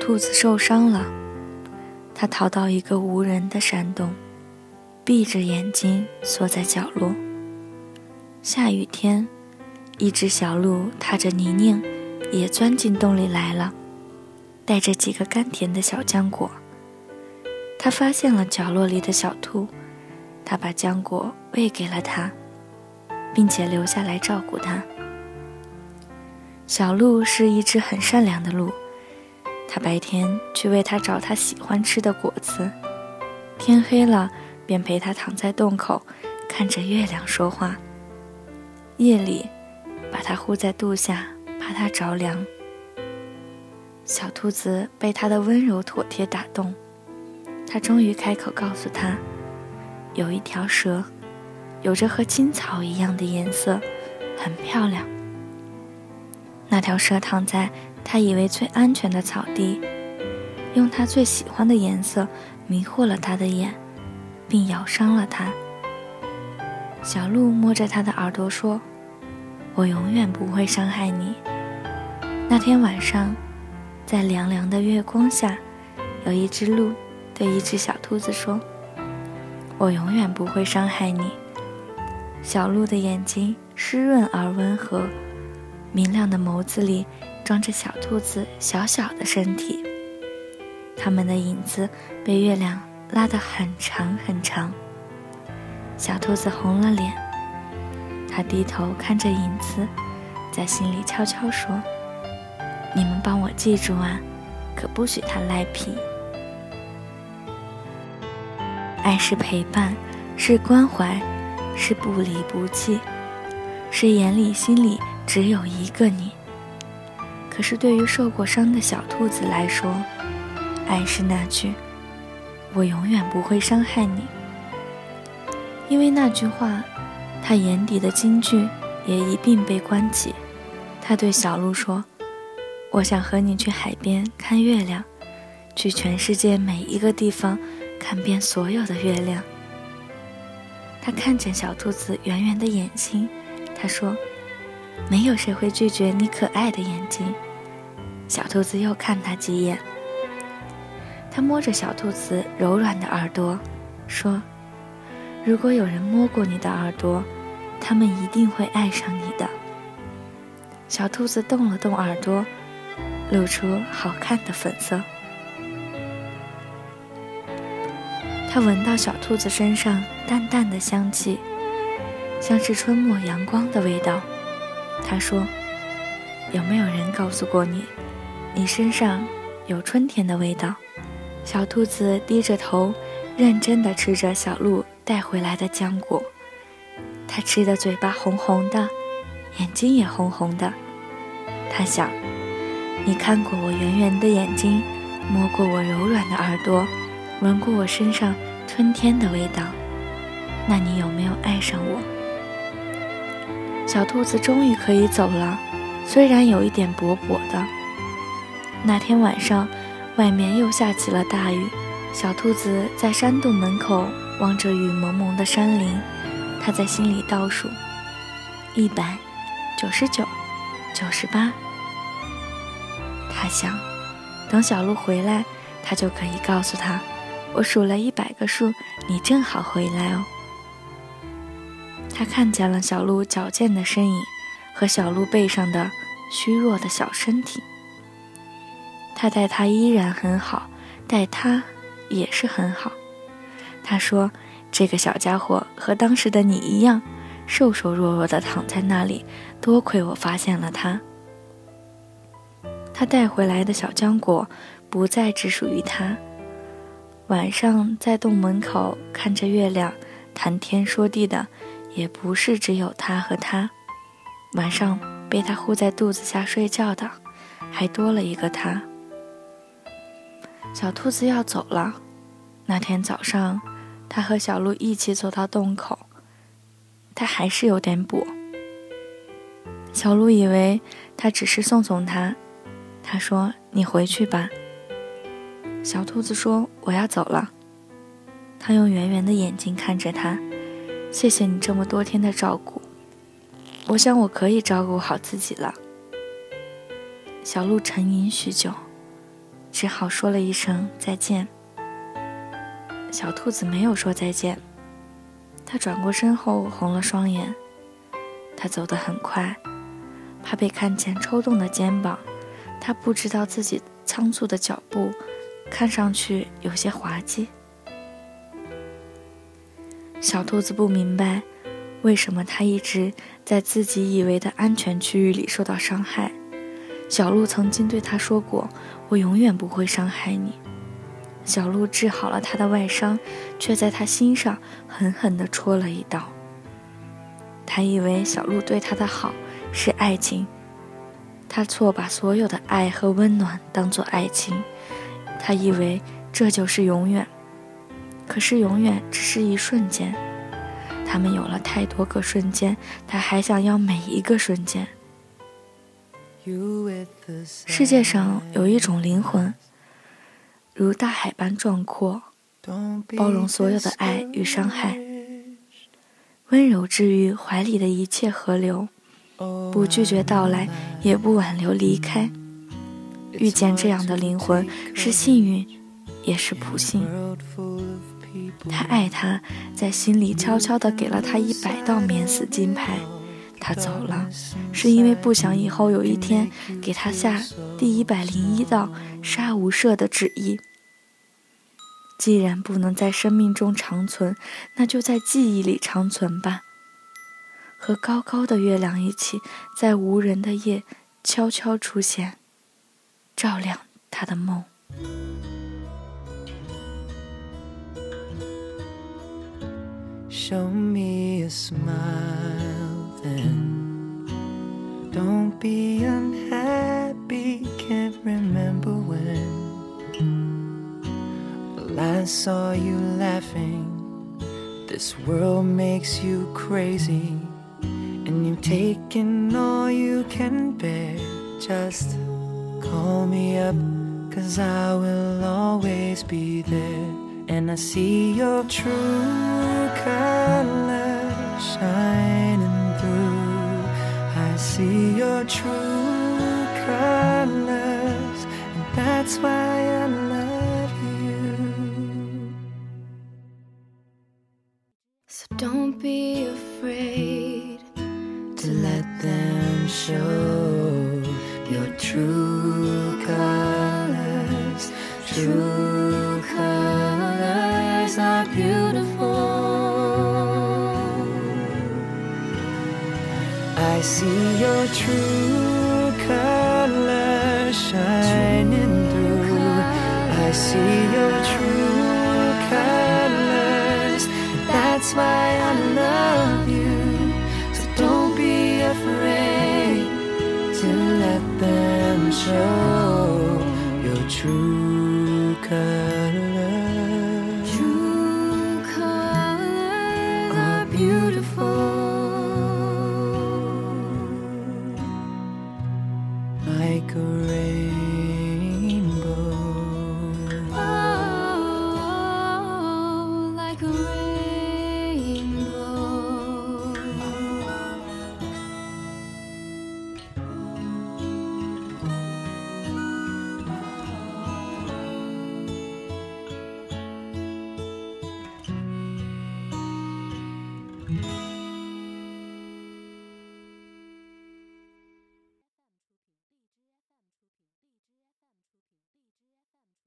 兔子受伤了，它逃到一个无人的山洞，闭着眼睛缩在角落。下雨天，一只小鹿踏着泥泞，也钻进洞里来了，带着几个甘甜的小浆果。它发现了角落里的小兔，它把浆果喂给了它，并且留下来照顾它。小鹿是一只很善良的鹿，他白天去为它找它喜欢吃的果子，天黑了便陪它躺在洞口，看着月亮说话。夜里，把它护在肚下，怕它着凉。小兔子被它的温柔妥帖打动，它终于开口告诉他：“有一条蛇，有着和青草一样的颜色，很漂亮。”那条蛇躺在他以为最安全的草地，用他最喜欢的颜色迷惑了他的眼，并咬伤了他。小鹿摸着他的耳朵说。我永远不会伤害你。那天晚上，在凉凉的月光下，有一只鹿对一只小兔子说：“我永远不会伤害你。”小鹿的眼睛湿润而温和，明亮的眸子里装着小兔子小小的身体。它们的影子被月亮拉得很长很长。小兔子红了脸。他低头看着影子，在心里悄悄说：“你们帮我记住啊，可不许他赖皮。爱是陪伴，是关怀，是不离不弃，是眼里心里只有一个你。可是对于受过伤的小兔子来说，爱是那句‘我永远不会伤害你’，因为那句话。”他眼底的金句也一并被关起。他对小鹿说：“我想和你去海边看月亮，去全世界每一个地方看遍所有的月亮。”他看见小兔子圆圆的眼睛，他说：“没有谁会拒绝你可爱的眼睛。”小兔子又看他几眼。他摸着小兔子柔软的耳朵，说。如果有人摸过你的耳朵，他们一定会爱上你的。小兔子动了动耳朵，露出好看的粉色。它闻到小兔子身上淡淡的香气，像是春末阳光的味道。他说：“有没有人告诉过你，你身上有春天的味道？”小兔子低着头，认真地吃着小鹿。带回来的浆果，他吃的嘴巴红红的，眼睛也红红的。他想，你看过我圆圆的眼睛，摸过我柔软的耳朵，闻过我身上春天的味道，那你有没有爱上我？小兔子终于可以走了，虽然有一点跛跛的。那天晚上，外面又下起了大雨，小兔子在山洞门口。望着雨蒙蒙的山林，它在心里倒数：一百九十九，九十八。它想，等小鹿回来，它就可以告诉他：我数了一百个数，你正好回来哦。他看见了小鹿矫健的身影和小鹿背上的虚弱的小身体。他待他依然很好，待他也是很好。他说：“这个小家伙和当时的你一样，瘦瘦弱弱的躺在那里。多亏我发现了他。他带回来的小浆果，不再只属于他。晚上在洞门口看着月亮，谈天说地的，也不是只有他和他。晚上被他护在肚子下睡觉的，还多了一个他。小兔子要走了。那天早上。”他和小鹿一起走到洞口，他还是有点跛。小鹿以为他只是送送他，他说：“你回去吧。”小兔子说：“我要走了。”他用圆圆的眼睛看着他，谢谢你这么多天的照顾，我想我可以照顾好自己了。小鹿沉吟许久，只好说了一声再见。小兔子没有说再见，它转过身后红了双眼。它走得很快，怕被看见抽动的肩膀。它不知道自己仓促的脚步，看上去有些滑稽。小兔子不明白，为什么它一直在自己以为的安全区域里受到伤害。小鹿曾经对它说过：“我永远不会伤害你。”小鹿治好了他的外伤，却在他心上狠狠地戳了一刀。他以为小鹿对他的好是爱情，他错把所有的爱和温暖当作爱情，他以为这就是永远。可是永远只是一瞬间，他们有了太多个瞬间，他还想要每一个瞬间。世界上有一种灵魂。如大海般壮阔，包容所有的爱与伤害，温柔治愈怀里的一切河流，不拒绝到来，也不挽留离开。遇见这样的灵魂是幸运，也是不幸。他爱他，在心里悄悄地给了他一百道免死金牌。他走了，是因为不想以后有一天给他下第一百零一道杀无赦的旨意。既然不能在生命中长存，那就在记忆里长存吧。和高高的月亮一起，在无人的夜悄悄出现，照亮他的梦。Show me a smile. then. Don't be unhappy, can't remember when. I saw you laughing. This world makes you crazy, and you've taken all you can bear. Just call me up, cause I will always be there. And I see your true colors shining through. I see your true colors, and that's why I love you. So don't be afraid I see your true colors shining through. I see your true colors. That's why I like a rain.